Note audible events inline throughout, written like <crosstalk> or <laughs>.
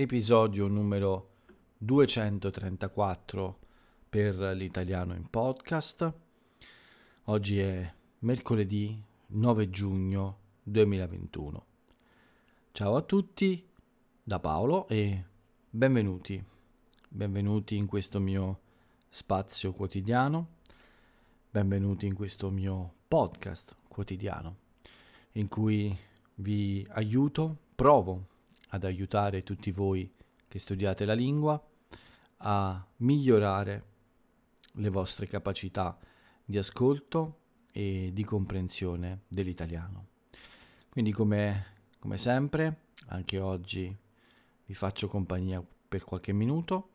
episodio numero 234 per l'italiano in podcast. Oggi è mercoledì 9 giugno 2021. Ciao a tutti da Paolo e benvenuti. Benvenuti in questo mio spazio quotidiano. Benvenuti in questo mio podcast quotidiano in cui vi aiuto, provo ad aiutare tutti voi che studiate la lingua a migliorare le vostre capacità di ascolto e di comprensione dell'italiano. Quindi come, come sempre, anche oggi vi faccio compagnia per qualche minuto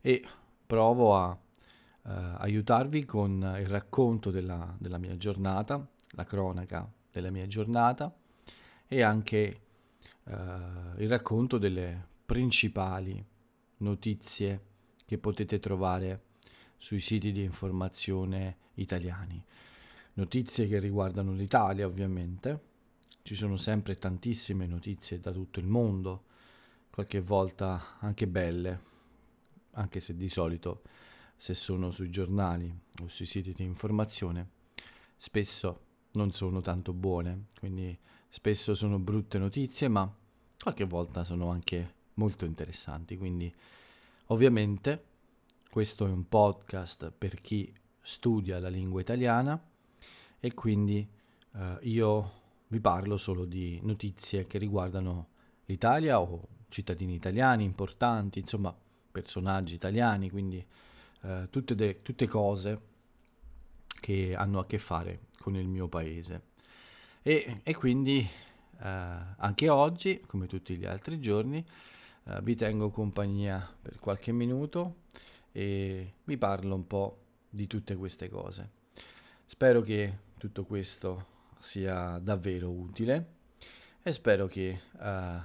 e provo a eh, aiutarvi con il racconto della, della mia giornata, la cronaca della mia giornata e anche eh, il racconto delle principali notizie che potete trovare sui siti di informazione italiani. Notizie che riguardano l'Italia ovviamente, ci sono sempre tantissime notizie da tutto il mondo, qualche volta anche belle, anche se di solito se sono sui giornali o sui siti di informazione, spesso non sono tanto buone, quindi spesso sono brutte notizie, ma qualche volta sono anche molto interessanti. Quindi ovviamente questo è un podcast per chi studia la lingua italiana e quindi eh, io vi parlo solo di notizie che riguardano l'Italia o cittadini italiani importanti, insomma personaggi italiani, quindi eh, tutte, de- tutte cose che hanno a che fare con il mio paese. E, e quindi anche oggi, come tutti gli altri giorni, eh, vi tengo compagnia per qualche minuto e vi parlo un po' di tutte queste cose. Spero che tutto questo sia davvero utile e spero che eh,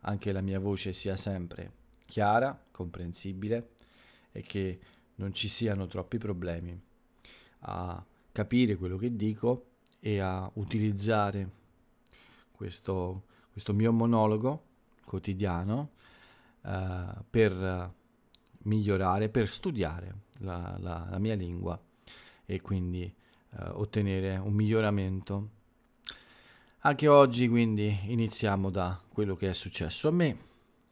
anche la mia voce sia sempre chiara, comprensibile e che non ci siano troppi problemi a capire quello che dico e a utilizzare questo, questo mio monologo quotidiano uh, per migliorare, per studiare la, la, la, mia lingua e quindi uh, ottenere un miglioramento. Anche oggi quindi iniziamo da quello che è successo a me,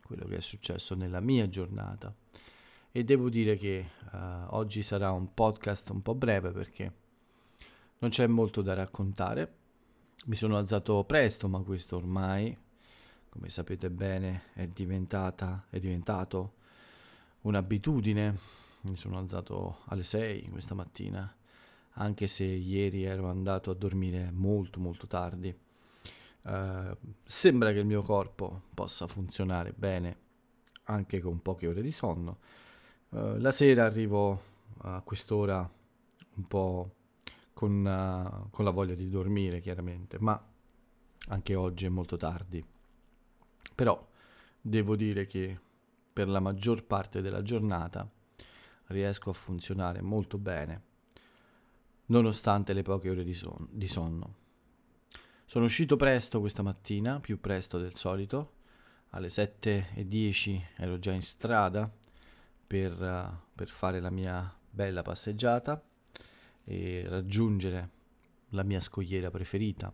quello che è successo nella mia giornata e devo dire che uh, oggi sarà un podcast un po' breve perché non c'è molto da raccontare. Mi sono alzato presto, ma questo ormai, come sapete bene, è diventata è diventato un'abitudine. Mi sono alzato alle 6 questa mattina, anche se ieri ero andato a dormire molto molto tardi. Uh, sembra che il mio corpo possa funzionare bene anche con poche ore di sonno eh, la sera arrivo a quest'ora un po' con, uh, con la voglia di dormire, chiaramente, ma anche oggi è molto tardi. Però devo dire che per la maggior parte della giornata riesco a funzionare molto bene, nonostante le poche ore di, son- di sonno. Sono uscito presto questa mattina, più presto del solito, alle 7.10 ero già in strada per, uh, per fare la mia bella passeggiata e raggiungere la mia scogliera preferita,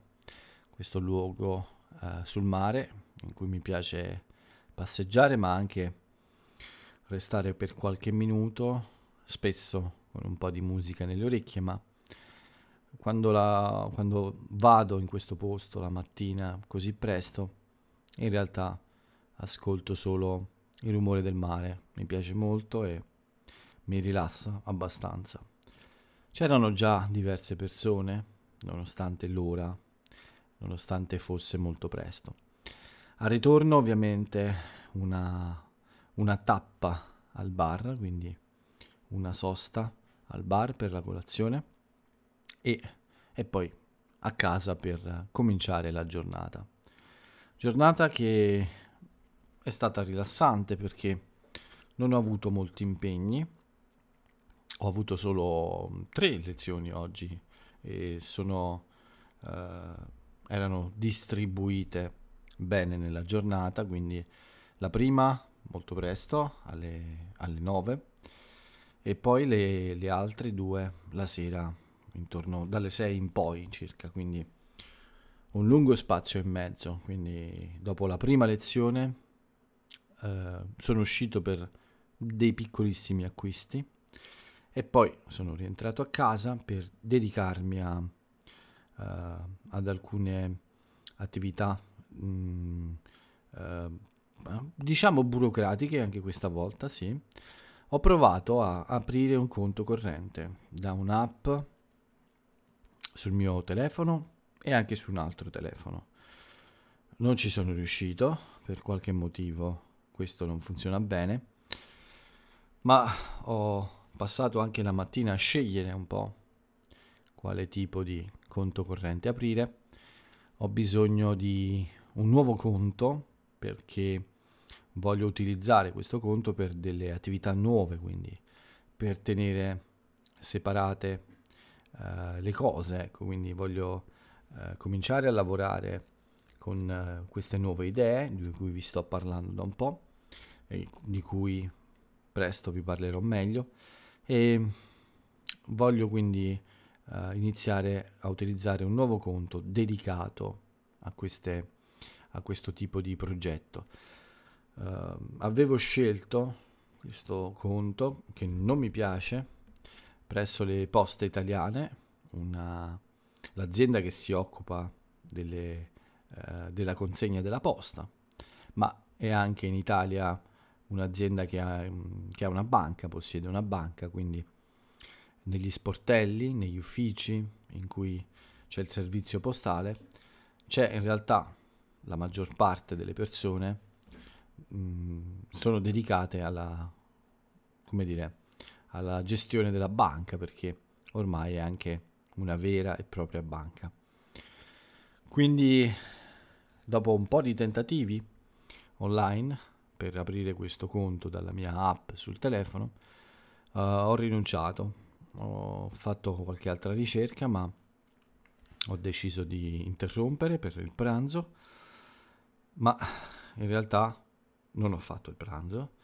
questo luogo uh, sul mare in cui mi piace passeggiare ma anche restare per qualche minuto, spesso con un po' di musica nelle orecchie, ma quando, la, quando vado in questo posto la mattina così presto, in realtà ascolto solo il rumore del mare, mi piace molto e mi rilassa abbastanza. C'erano già diverse persone, nonostante l'ora, nonostante fosse molto presto. Al ritorno ovviamente una, una tappa al bar, quindi una sosta al bar per la colazione e, e poi a casa per cominciare la giornata. Giornata che è stata rilassante perché non ho avuto molti impegni, ho avuto solo tre lezioni oggi e sono, eh, erano distribuite bene nella giornata, quindi La prima molto presto, alle, alle 9, e poi le, le altre due la sera, intorno dalle 6 in poi circa, quindi un lungo spazio in mezzo. Quindi dopo la prima lezione eh, sono uscito per dei piccolissimi acquisti e poi sono rientrato a casa per dedicarmi a, uh, ad alcune attività mh, mm, uh, diciamo burocratiche anche questa volta sì. Ho provato a aprire un conto corrente da un'app sul mio telefono e anche su un altro telefono. Non ci sono riuscito per qualche motivo questo non funziona bene ma ho passato anche la mattina a scegliere un po' quale tipo di conto corrente aprire. Ho bisogno di un nuovo conto perché voglio utilizzare questo conto per delle attività nuove, quindi per tenere separate uh, le cose, ecco, quindi voglio uh, cominciare a lavorare con uh, queste nuove idee di cui vi sto parlando da un po' e di cui presto vi parlerò meglio e voglio quindi uh, iniziare a utilizzare un nuovo conto dedicato a, queste, a questo tipo di progetto. Uh, avevo scelto questo conto che non mi piace presso le poste italiane, una, l'azienda che si occupa delle, uh, della consegna della posta, ma è anche in Italia un'azienda che ha, che ha una banca, possiede una banca, quindi negli sportelli, negli uffici in cui c'è il servizio postale, c'è in realtà la maggior parte delle persone mh, sono dedicate alla, dire, alla gestione della banca perché ormai è anche una vera e propria banca. Quindi dopo un po' di tentativi online per aprire questo conto dalla mia app sul telefono, uh, ho rinunciato. Ho fatto qualche altra ricerca, ma ho deciso di interrompere per il pranzo, ma in realtà non ho fatto il pranzo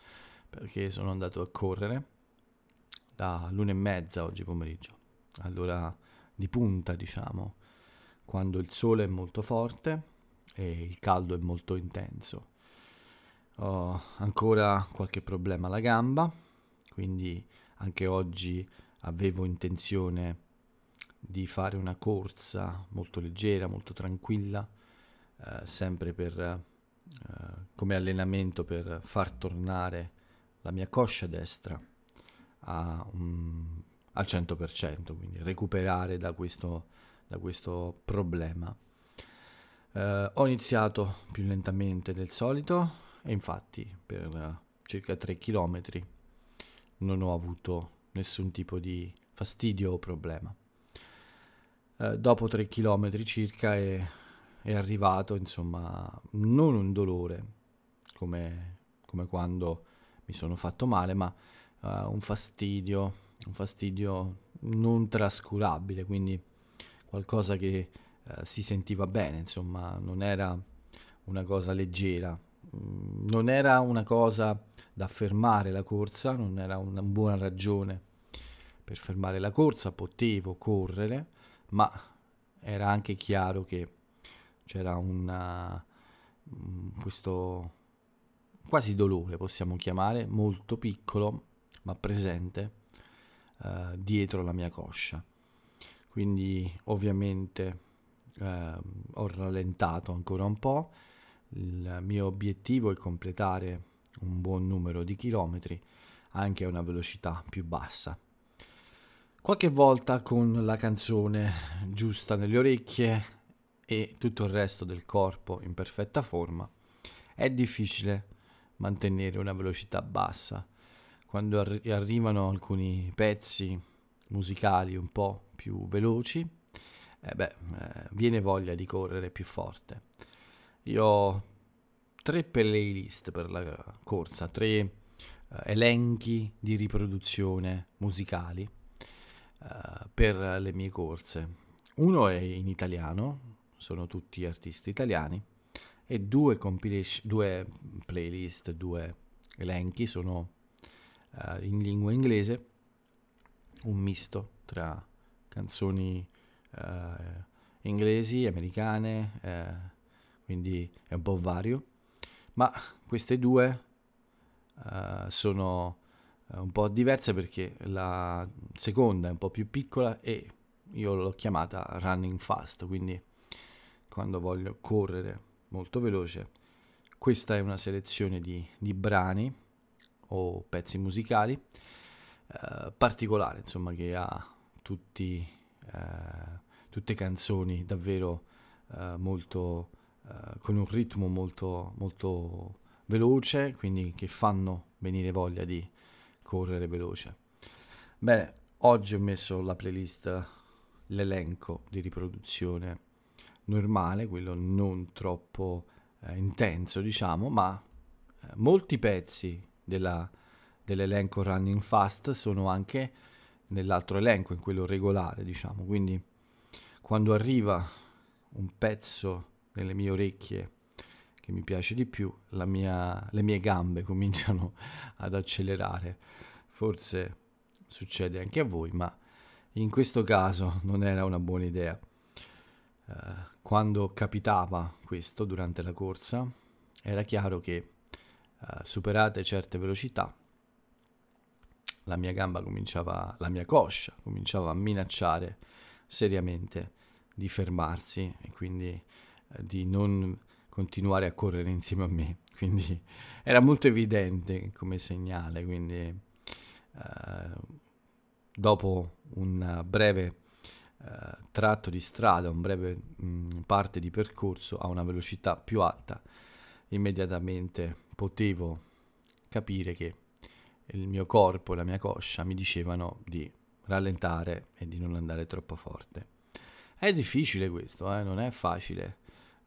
perché sono andato a correre da l'una e mezza oggi pomeriggio, allora di punta diciamo, quando il sole è molto forte e il caldo è molto intenso ho ancora qualche problema alla gamba, quindi anche oggi avevo intenzione di fare una corsa molto leggera, molto tranquilla, eh, sempre per, eh, come allenamento per far tornare la mia coscia destra a, um, al 100%, quindi recuperare da questo, da questo problema. Eh, ho iniziato più lentamente del solito, e infatti per circa 3 km non ho avuto nessun tipo di fastidio o problema. Uh, dopo 3 km circa è, è, arrivato, insomma, non un dolore come, come quando mi sono fatto male, ma uh, un fastidio, un fastidio non trascurabile, quindi qualcosa che si sentiva bene, insomma, non era una cosa leggera, non era una cosa da fermare la corsa, non era una buona ragione per fermare la corsa, potevo correre, ma era anche chiaro che c'era una, mm, questo quasi dolore, possiamo chiamare, molto piccolo ma presente eh, dietro la mia coscia. Quindi ovviamente eh, ho rallentato ancora un po' Il mio obiettivo è completare un buon numero di chilometri anche a una velocità più bassa. Qualche volta con la canzone giusta nelle orecchie e tutto il resto del corpo in perfetta forma è difficile mantenere una velocità bassa. Quando arri- arrivano alcuni pezzi musicali un po' più veloci, eh beh, eh, viene voglia di correre più forte. Io ho tre playlist per la corsa, tre uh, elenchi di riproduzione musicali uh, per le mie corse. Uno è in italiano, sono tutti artisti italiani, e due, due playlist, due elenchi, sono uh, in lingua inglese, un misto tra canzoni uh, inglesi, americane, uh, quindi è un po' vario, ma queste due sono un po' diverse perché la seconda è un po' più piccola e io l'ho chiamata running fast, quindi quando voglio correre molto veloce. Questa è una selezione di, di brani o pezzi musicali eh, particolare, insomma, che ha tutti, eh, tutte canzoni davvero eh, molto eh, con un ritmo molto, molto veloce, quindi che fanno venire voglia di correre veloce. Bene, oggi ho messo la playlist, l'elenco di riproduzione normale, quello non troppo eh, intenso, diciamo, ma eh, molti pezzi della, dell'elenco Running Fast sono anche nell'altro elenco, in quello regolare, diciamo. Quindi quando arriva un pezzo nelle mie orecchie che mi piace di più, mia, le mie gambe cominciano <laughs> ad accelerare. Forse succede anche a voi, ma in questo caso non era una buona idea. Uh, quando capitava questo durante la corsa, era chiaro che uh, superate certe velocità, la mia gamba cominciava, la mia coscia cominciava a minacciare seriamente di fermarsi e quindi di non continuare a correre insieme a me. <laughs> Quindi era molto evidente come segnale, quindi dopo un breve eh, tratto di strada, un breve mh, mm, parte di percorso a una velocità più alta, immediatamente potevo capire che il mio corpo e la mia coscia mi dicevano di rallentare e di non andare troppo forte. È difficile questo, eh? non è facile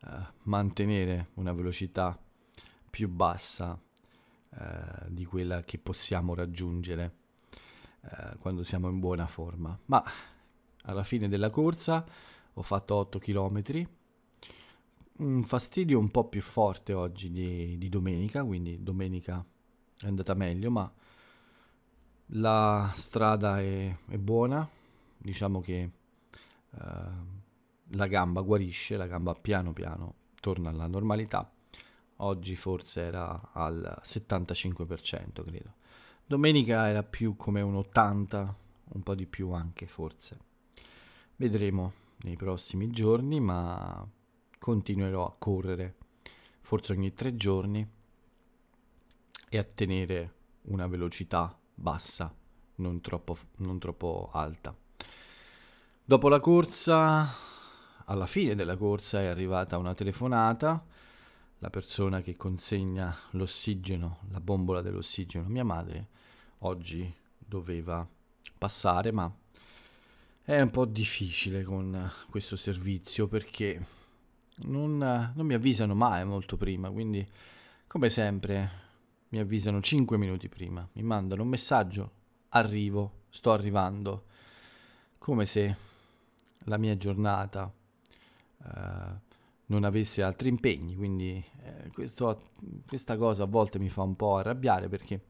eh, mantenere una velocità più bassa eh, di quella che possiamo raggiungere eh, quando siamo in buona forma, ma alla fine della corsa ho fatto 8 km, un fastidio un po' più forte oggi di, di domenica, quindi domenica è andata meglio, ma la strada è, è buona, diciamo che uh, la gamba guarisce, la gamba piano piano torna alla normalità. Oggi forse era al 75%, credo. Domenica era più come un 80, un po' di più anche forse. Vedremo nei prossimi giorni, ma continuerò a correre forse ogni tre giorni e a tenere una velocità bassa, non troppo, non troppo alta. Dopo la corsa, alla fine della corsa è arrivata una telefonata, la persona che consegna l'ossigeno, la bombola dell'ossigeno a mia madre, oggi doveva passare, ma è un po' difficile con questo servizio perché non, non, mi avvisano mai molto prima, quindi come sempre mi avvisano 5 minuti prima, mi mandano un messaggio, arrivo, sto arrivando, come se la mia giornata non avesse altri impegni, quindi eh, questo, questa cosa a volte mi fa un po' arrabbiare perché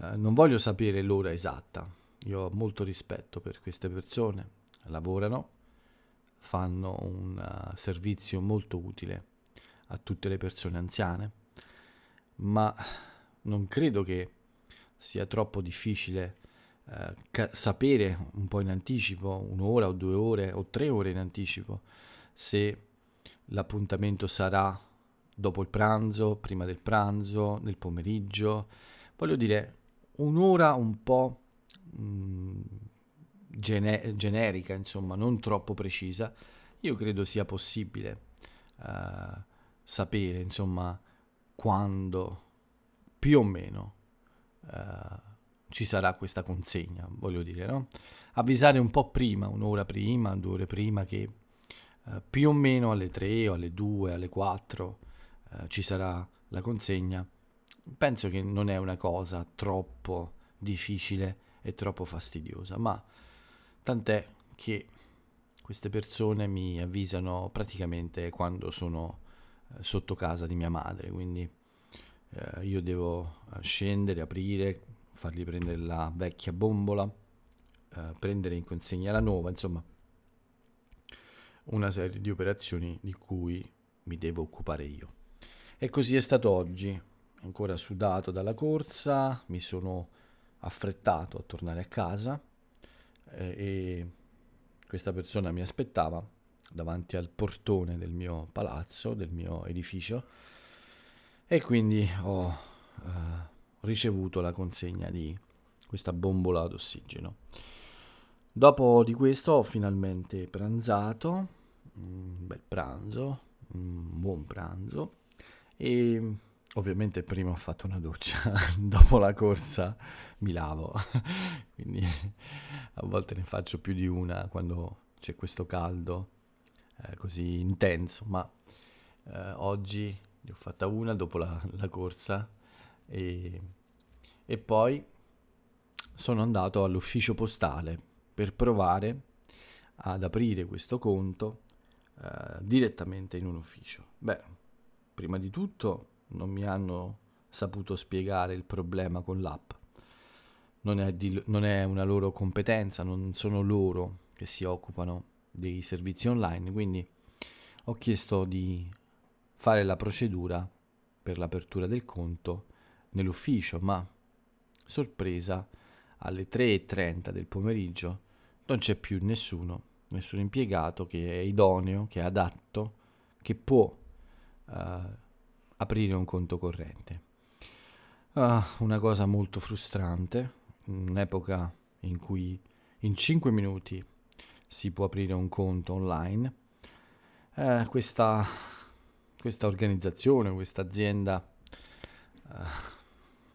eh, non voglio sapere l'ora esatta, io ho molto rispetto per queste persone, lavorano, fanno un uh, servizio molto utile a tutte le persone anziane, ma non credo che sia troppo difficile uh, ca- sapere un po' in anticipo, un'ora o due ore o tre ore in anticipo, se l'appuntamento sarà dopo il pranzo, prima del pranzo, nel pomeriggio. Voglio dire, un'ora un po' Mm, gene- generica, insomma, non troppo precisa, io credo sia possibile uh, sapere, insomma, quando più o meno uh, ci sarà questa consegna, voglio dire, no? Avvisare un po' prima, un'ora prima, due ore prima, che uh, più o meno alle 3 o alle 2, alle 4 ci sarà la consegna. Penso che non è una cosa troppo difficile è troppo fastidiosa, ma tant'è che queste persone mi avvisano praticamente quando sono sotto casa di mia madre, quindi eh, io devo eh, scendere, aprire, fargli prendere la vecchia bombola, eh, prendere in consegna la nuova, insomma una serie di operazioni di cui mi devo occupare io. E così è stato oggi, ancora sudato dalla corsa, mi sono affrettato a tornare a casa eh, e questa persona mi aspettava davanti al portone del mio palazzo, del mio edificio e quindi ho eh, ricevuto la consegna di questa bombola d'ossigeno. Dopo di questo ho finalmente pranzato, un bel pranzo, un buon pranzo. E ovviamente prima ho fatto una doccia, <laughs> dopo la corsa mi lavo, <laughs> quindi a volte ne faccio più di una quando c'è questo caldo eh, così intenso, ma eh, oggi ne ho fatta una dopo la, la corsa. E, e poi sono andato all'ufficio postale per provare ad aprire questo conto eh, direttamente in un ufficio. Beh, prima di tutto non mi hanno saputo spiegare il problema con l'app. Non è, di, non è una loro competenza, non sono loro che si occupano dei servizi online, quindi ho chiesto di fare la procedura per l'apertura del conto nell'ufficio, ma sorpresa alle 3.30 del pomeriggio non c'è più nessuno, nessun impiegato che è idoneo, che è adatto, che può uh, aprire un conto corrente. Uh, una cosa molto frustrante, un'epoca in cui in 5 minuti si può aprire un conto online. Uh, questa, questa, organizzazione, questa azienda uh,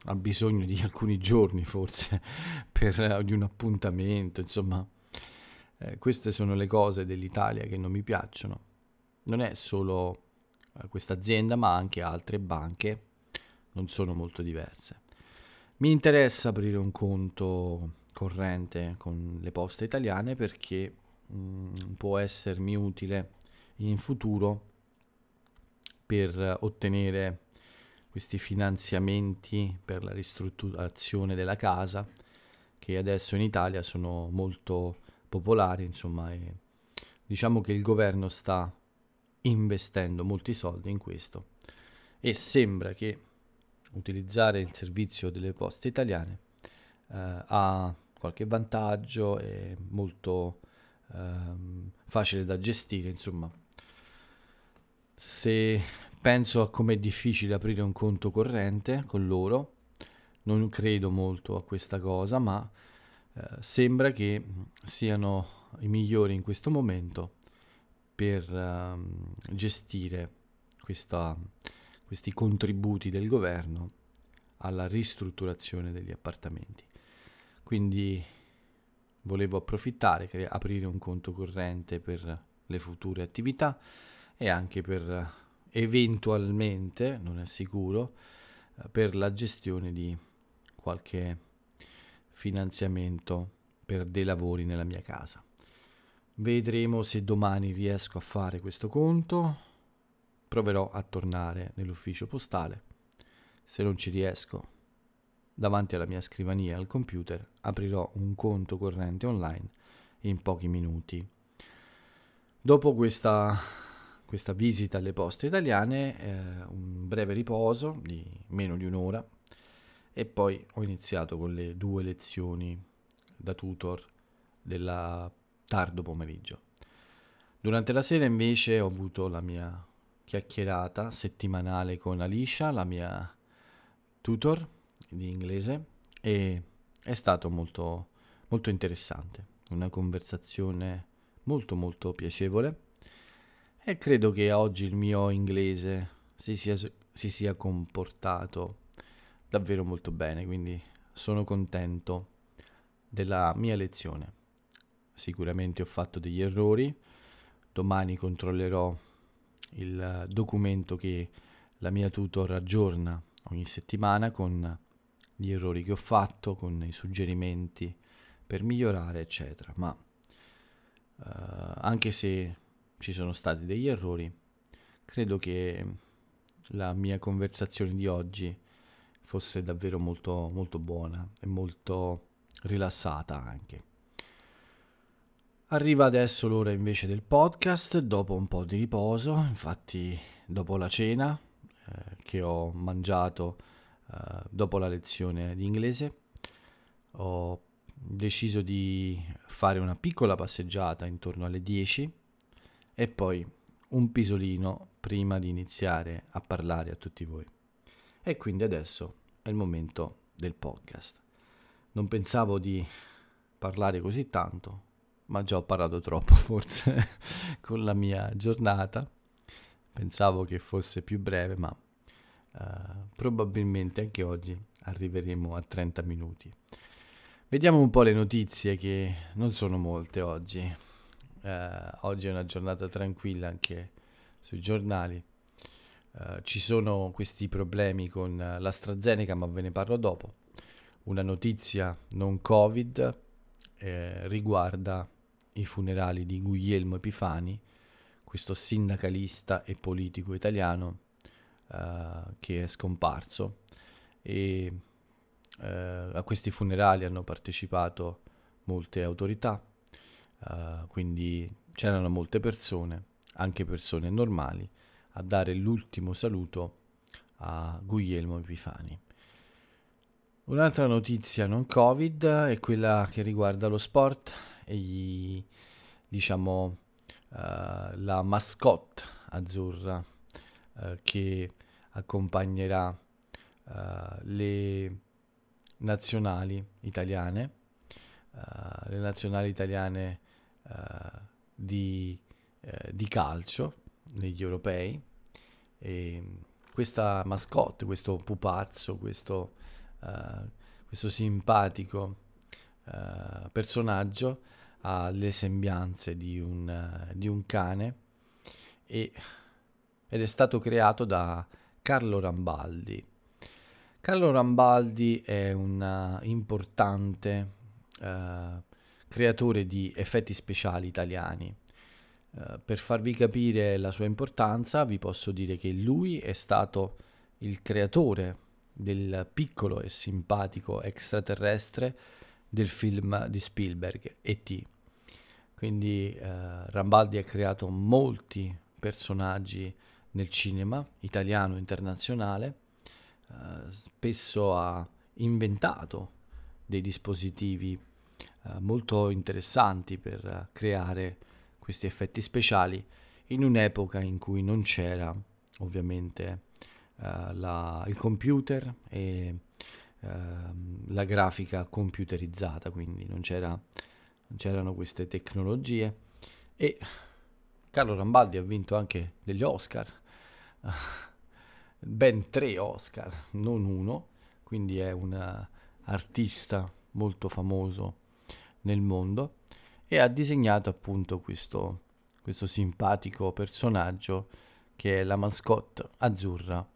ha bisogno di alcuni giorni forse <laughs> per, di un appuntamento, insomma. Eh, queste sono le cose dell'Italia che non mi piacciono. Non è solo eh, questa azienda, ma anche altre banche non sono molto diverse. Mi interessa aprire un conto corrente con le poste italiane perché mh, mm, può essermi utile in futuro per ottenere questi finanziamenti per la ristrutturazione della casa che adesso in Italia sono molto popolari, insomma, e diciamo che il governo sta investendo molti soldi in questo e sembra che utilizzare il servizio delle poste italiane eh, ha qualche vantaggio, è molto eh, facile da gestire, insomma. Se penso a com'è difficile aprire un conto corrente con loro, non credo molto a questa cosa, ma eh, sembra che siano i migliori in questo momento per uh, gestire questa, questi contributi del governo alla ristrutturazione degli appartamenti. Quindi volevo approfittare, cre- aprire un conto corrente per le future attività e anche per eventualmente, non è sicuro, eh, per la gestione di qualche finanziamento per dei lavori nella mia casa. Vedremo se domani riesco a fare questo conto. Proverò a tornare nell'ufficio postale. Se non ci riesco, davanti alla mia scrivania al computer aprirò un conto corrente online in pochi minuti. Dopo questa, questa visita alle poste italiane, eh, un breve riposo di meno di un'ora e poi ho iniziato con le due lezioni da tutor della tardo pomeriggio. Durante la sera invece ho avuto la mia chiacchierata settimanale con Alicia, la mia tutor di inglese, e è stato molto, molto interessante, una conversazione molto molto piacevole e credo che oggi il mio inglese si sia, si sia comportato davvero molto bene, quindi sono contento della mia lezione. Sicuramente ho fatto degli errori, domani controllerò il documento che la mia tutor aggiorna ogni settimana con gli errori che ho fatto, con i suggerimenti per migliorare, eccetera. Ma uh, anche se ci sono stati degli errori, credo che la mia conversazione di oggi fosse davvero molto, molto buona e molto rilassata anche. Arriva adesso l'ora invece del podcast, dopo un po' di riposo, infatti dopo la cena eh, che ho mangiato eh, dopo la lezione di inglese, ho deciso di fare una piccola passeggiata intorno alle 10 e poi un pisolino prima di iniziare a parlare a tutti voi. E quindi adesso è il momento del podcast. Non pensavo di parlare così tanto, ma già ho parlato troppo <laughs> forse con la mia giornata. Pensavo che fosse più breve, ma uh, probabilmente anche oggi arriveremo a 30 minuti. Vediamo un po' le notizie che non sono molte oggi. Uh, oggi è una giornata tranquilla anche sui giornali. Uh, ci sono questi problemi con l'AstraZeneca, ma ve ne parlo dopo. Una notizia non Covid eh, riguarda i funerali di Guglielmo Epifani, questo sindacalista e politico italiano uh, che è scomparso. E uh, a questi funerali hanno partecipato molte autorità, quindi c'erano molte persone, anche persone normali, a dare l'ultimo saluto a Guglielmo Epifani. Un'altra notizia non Covid è quella che riguarda lo sport e gli, diciamo, uh, la mascotte azzurra uh, che accompagnerà uh, le nazionali italiane, le nazionali italiane di, di calcio negli europei. E questa mascotte, questo pupazzo, questo uh, questo simpatico uh, personaggio ha le sembianze di un, uh, di un cane e, ed è stato creato da Carlo Rambaldi. Carlo Rambaldi è un importante creatore di effetti speciali italiani. Uh, per farvi capire la sua importanza, vi posso dire che lui è stato il creatore del piccolo e simpatico extraterrestre del film di Spielberg, E.T. Quindi eh, Rambaldi ha creato molti personaggi nel cinema italiano e internazionale, eh, spesso ha inventato dei dispositivi eh, molto interessanti per creare questi effetti speciali in un'epoca in cui non c'era ovviamente uh, la, il computer e uh, la grafica computerizzata, quindi non, c'era, non c'erano queste tecnologie. E Carlo Rambaldi ha vinto anche degli Oscar, <laughs> ben tre Oscar, non uno, quindi è un artista molto famoso nel mondo e ha disegnato appunto questo, questo simpatico personaggio che è la mascotte azzurra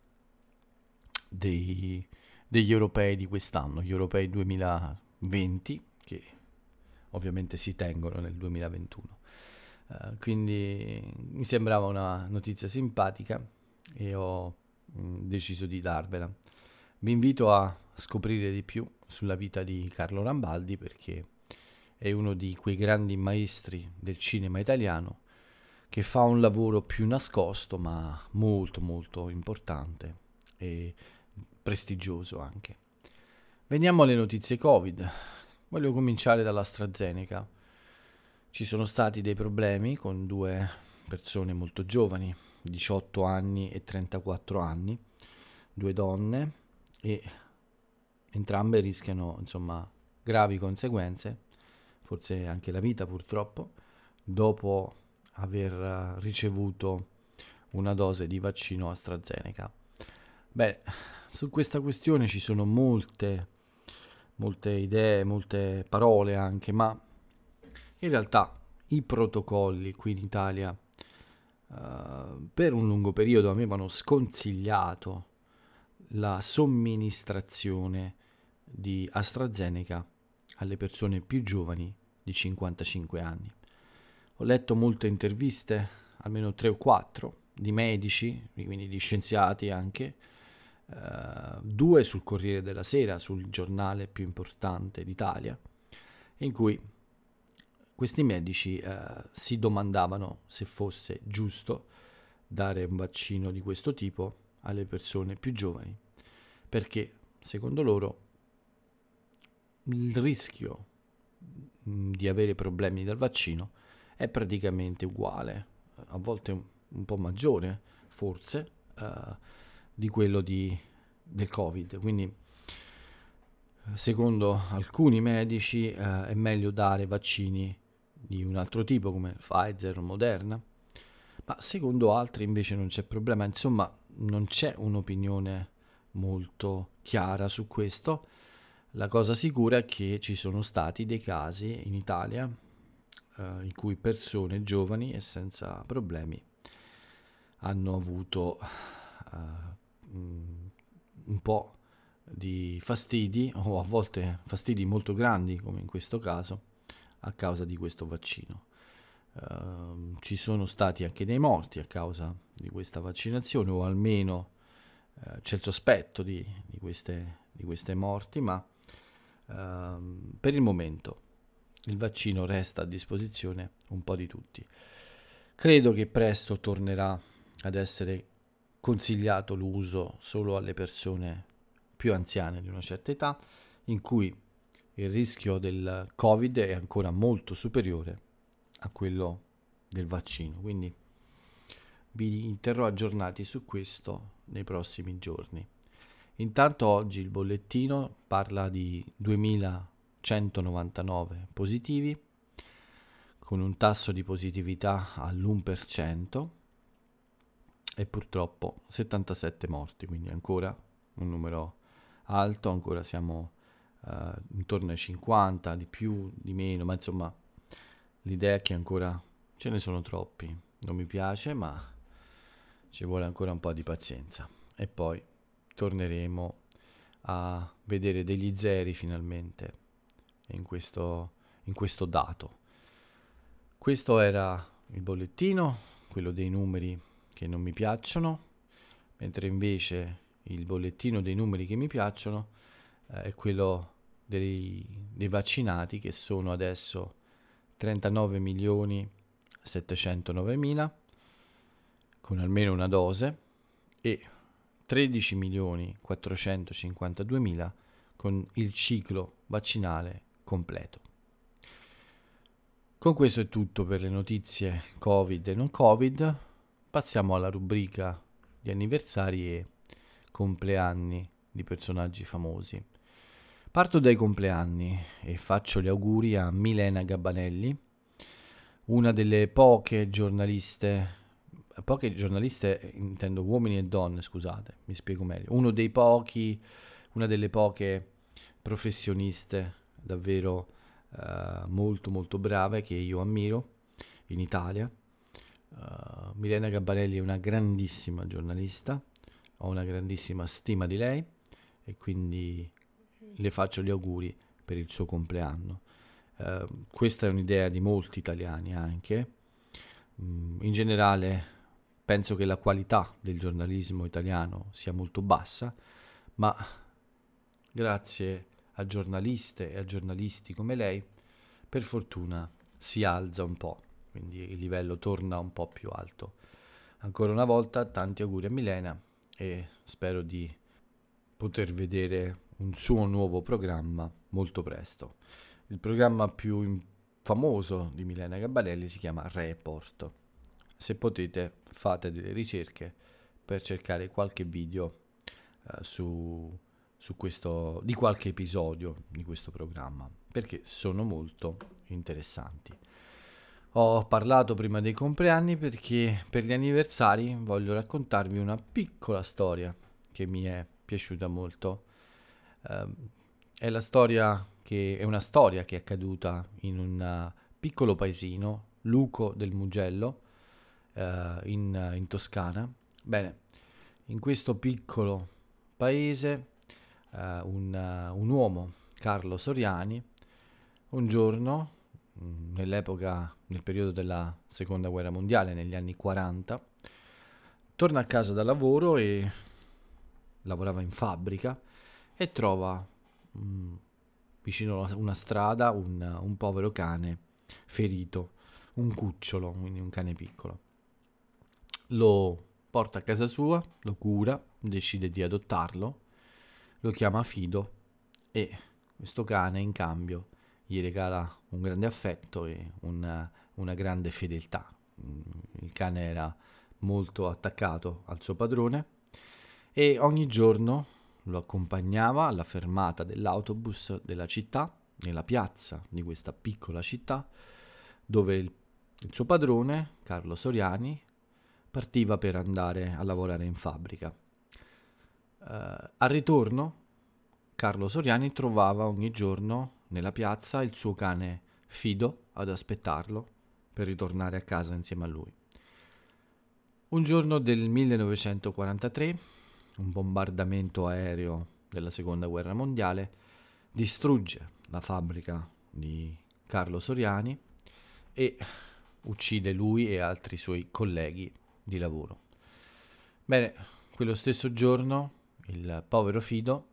dei, degli europei di quest'anno, gli europei 2020, che ovviamente si tengono nel 2021. Uh, eh, quindi mi sembrava una notizia simpatica e ho mh, mm, deciso di darvela. Vi invito a scoprire di più sulla vita di Carlo Rambaldi perché è uno di quei grandi maestri del cinema italiano che fa un lavoro più nascosto ma molto molto importante e prestigioso anche. Veniamo alle notizie Covid. Voglio cominciare dall'AstraZeneca. Ci sono stati dei problemi con due persone molto giovani, 18 anni e 34 anni, due donne e entrambe rischiano insomma gravi conseguenze, forse anche la vita purtroppo, dopo aver ricevuto una dose di vaccino AstraZeneca. Beh, su questa questione ci sono molte, molte idee, molte parole anche, ma in realtà i protocolli qui in Italia uh, per un lungo periodo avevano sconsigliato la somministrazione di AstraZeneca alle persone più giovani di 55 anni. Ho letto molte interviste, almeno tre o quattro, di medici, quindi di scienziati anche, eh, due sul Corriere della Sera, sul giornale più importante d'Italia, in cui questi medici eh, si domandavano se fosse giusto dare un vaccino di questo tipo alle persone più giovani, perché secondo loro il rischio mm, di avere problemi dal vaccino è praticamente uguale, a volte un, po' maggiore forse, uh, di quello di, del Covid. Quindi secondo alcuni medici uh, è meglio dare vaccini di un altro tipo come Pfizer o Moderna, ma secondo altri invece non c'è problema, insomma non c'è un'opinione molto chiara su questo. La cosa sicura è che ci sono stati dei casi in Italia eh, in cui persone giovani e senza problemi hanno avuto eh, un po' di fastidi <laughs> o a volte fastidi molto grandi come in questo caso a causa di questo vaccino. Uh, ci sono stati anche dei morti a causa di questa vaccinazione o almeno uh, c'è il sospetto di, di, queste, di queste, morti, ma uh, per il momento il vaccino resta a disposizione un po' di tutti. Credo che presto tornerà ad essere consigliato l'uso solo alle persone più anziane di una certa età, in cui il rischio del Covid è ancora molto superiore a quello del vaccino. Quindi vi terrò aggiornati su questo nei prossimi giorni. Intanto oggi il bollettino parla di 2199 positivi con un tasso di positività all'1% e purtroppo 77 morti, quindi ancora un numero alto, ancora siamo uh, intorno ai 50, di più, di meno, ma insomma l'idea è che ancora ce ne sono troppi. Non mi piace, ma ci vuole ancora un po' di pazienza. E poi torneremo a vedere degli zeri finalmente in questo, in questo dato. Questo era il bollettino, quello dei numeri che non mi piacciono, mentre invece il bollettino dei numeri che mi piacciono eh, è quello dei, dei vaccinati che sono adesso 39 milioni 709 mila con almeno una dose e 13 milioni 452 mila con il ciclo vaccinale completo. Con questo è tutto per le notizie Covid e non Covid. Passiamo alla rubrica di anniversari e compleanni di personaggi famosi. Parto dai compleanni e faccio gli auguri a Milena Gabbanelli, una delle poche giornaliste, poche giornaliste intendo uomini e donne, scusate, mi spiego meglio, uno dei pochi, una delle poche professioniste davvero uh, molto molto brave che io ammiro in Italia. Uh, Milena Gabbanelli è una grandissima giornalista, ho una grandissima stima di lei e quindi le faccio gli auguri per il suo compleanno. Uh, questa è un'idea di molti italiani anche. Mm, in generale penso che la qualità del giornalismo italiano sia molto bassa, ma grazie a giornaliste e a giornalisti come lei, per fortuna si alza un po', quindi il livello torna un po' più alto. Ancora una volta tanti auguri a Milena e spero di poter vedere un suo nuovo programma molto presto. Il programma più famoso di Milena Gabbanelli si chiama Report. Se potete fate delle ricerche per cercare qualche video uh, su, su questo, di qualche episodio di questo programma, perché sono molto interessanti. Ho parlato prima dei compleanni perché per gli anniversari voglio raccontarvi una piccola storia che mi è piaciuta molto Uh, è la storia che è una storia che è accaduta in un piccolo paesino, Luco del Mugello, uh, in, in, Toscana. Bene, in questo piccolo paese uh, un, un, uomo, Carlo Soriani, un giorno, mm, nell'epoca, nel periodo della seconda guerra mondiale, negli anni 40, torna a casa da lavoro e lavorava in fabbrica e trova mh, mm, vicino a una strada un, un povero cane ferito, un cucciolo, quindi un cane piccolo. Lo porta a casa sua, lo cura, decide di adottarlo, lo chiama Fido e questo cane in cambio gli regala un grande affetto e una, una grande fedeltà. Mm, il cane era molto attaccato al suo padrone e ogni giorno lo accompagnava alla fermata dell'autobus della città, nella piazza di questa piccola città, dove il, il suo padrone, Carlo Soriani, partiva per andare a lavorare in fabbrica. Uh, al ritorno, Carlo Soriani trovava ogni giorno nella piazza il suo cane Fido ad aspettarlo per ritornare a casa insieme a lui. Un giorno del 1943, un bombardamento aereo della seconda guerra mondiale distrugge la fabbrica di Carlo Soriani e uccide lui e altri suoi colleghi di lavoro. Bene, quello stesso giorno il povero Fido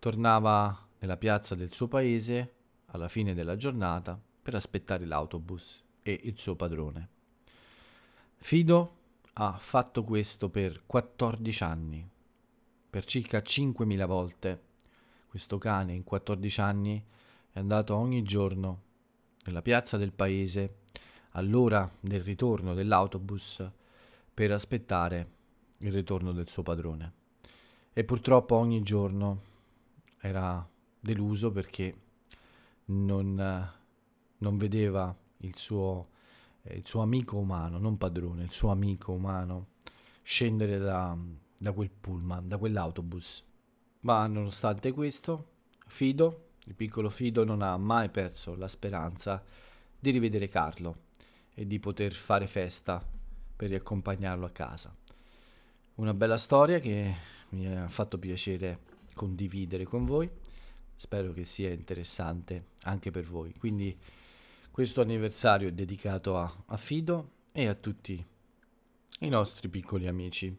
tornava nella piazza del suo paese alla fine della giornata per aspettare l'autobus e il suo padrone. Fido ha fatto questo per 14 anni, per circa 5.000 volte. Questo cane in 14 anni è andato ogni giorno nella piazza del paese all'ora del ritorno dell'autobus per aspettare il ritorno del suo padrone. E purtroppo ogni giorno era deluso perché non, non vedeva il suo, il suo, amico umano, non padrone, il suo amico umano scendere da, da quel pullman, da quell'autobus. Ma nonostante questo, Fido, il piccolo Fido, non ha mai perso la speranza di rivedere Carlo e di poter fare festa per riaccompagnarlo a casa. Una bella storia che mi ha fatto piacere condividere con voi. Spero che sia interessante anche per voi. Quindi questo anniversario è dedicato a, a Fido e a tutti i nostri piccoli amici.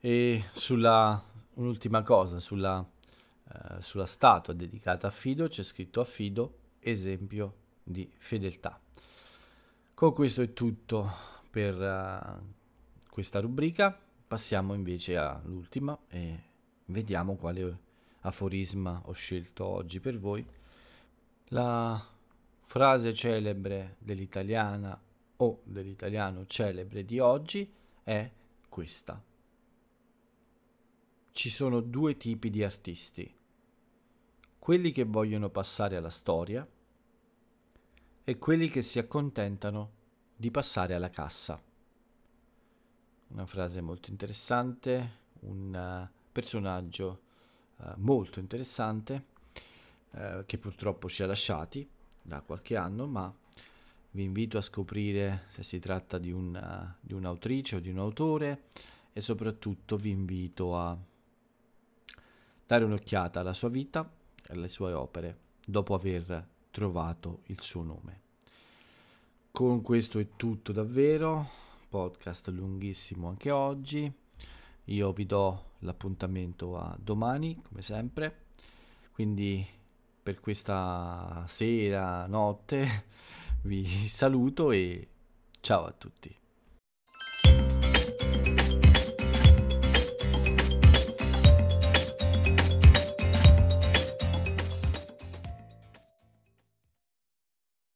E sulla un'ultima cosa, sulla, uh, sulla statua dedicata a Fido c'è scritto a Fido esempio di fedeltà. Con questo è tutto per uh, questa rubrica. Passiamo invece all'ultima e Vediamo quale aforisma ho scelto oggi per voi. La frase celebre dell'italiana o dell'italiano celebre di oggi è questa. Ci sono due tipi di artisti, quelli che vogliono passare alla storia e quelli che si accontentano di passare alla cassa. Una frase molto interessante, un personaggio eh, molto interessante eh, che purtroppo ci ha lasciati da qualche anno, ma vi invito a scoprire se si tratta di, una, di un'autrice o di un autore e soprattutto vi invito a dare un'occhiata alla sua vita e alle sue opere dopo aver trovato il suo nome. Con questo è tutto davvero, podcast lunghissimo anche oggi. Io vi do l'appuntamento a domani, come sempre. Quindi per questa sera, notte, <laughs> vi saluto e ciao a tutti.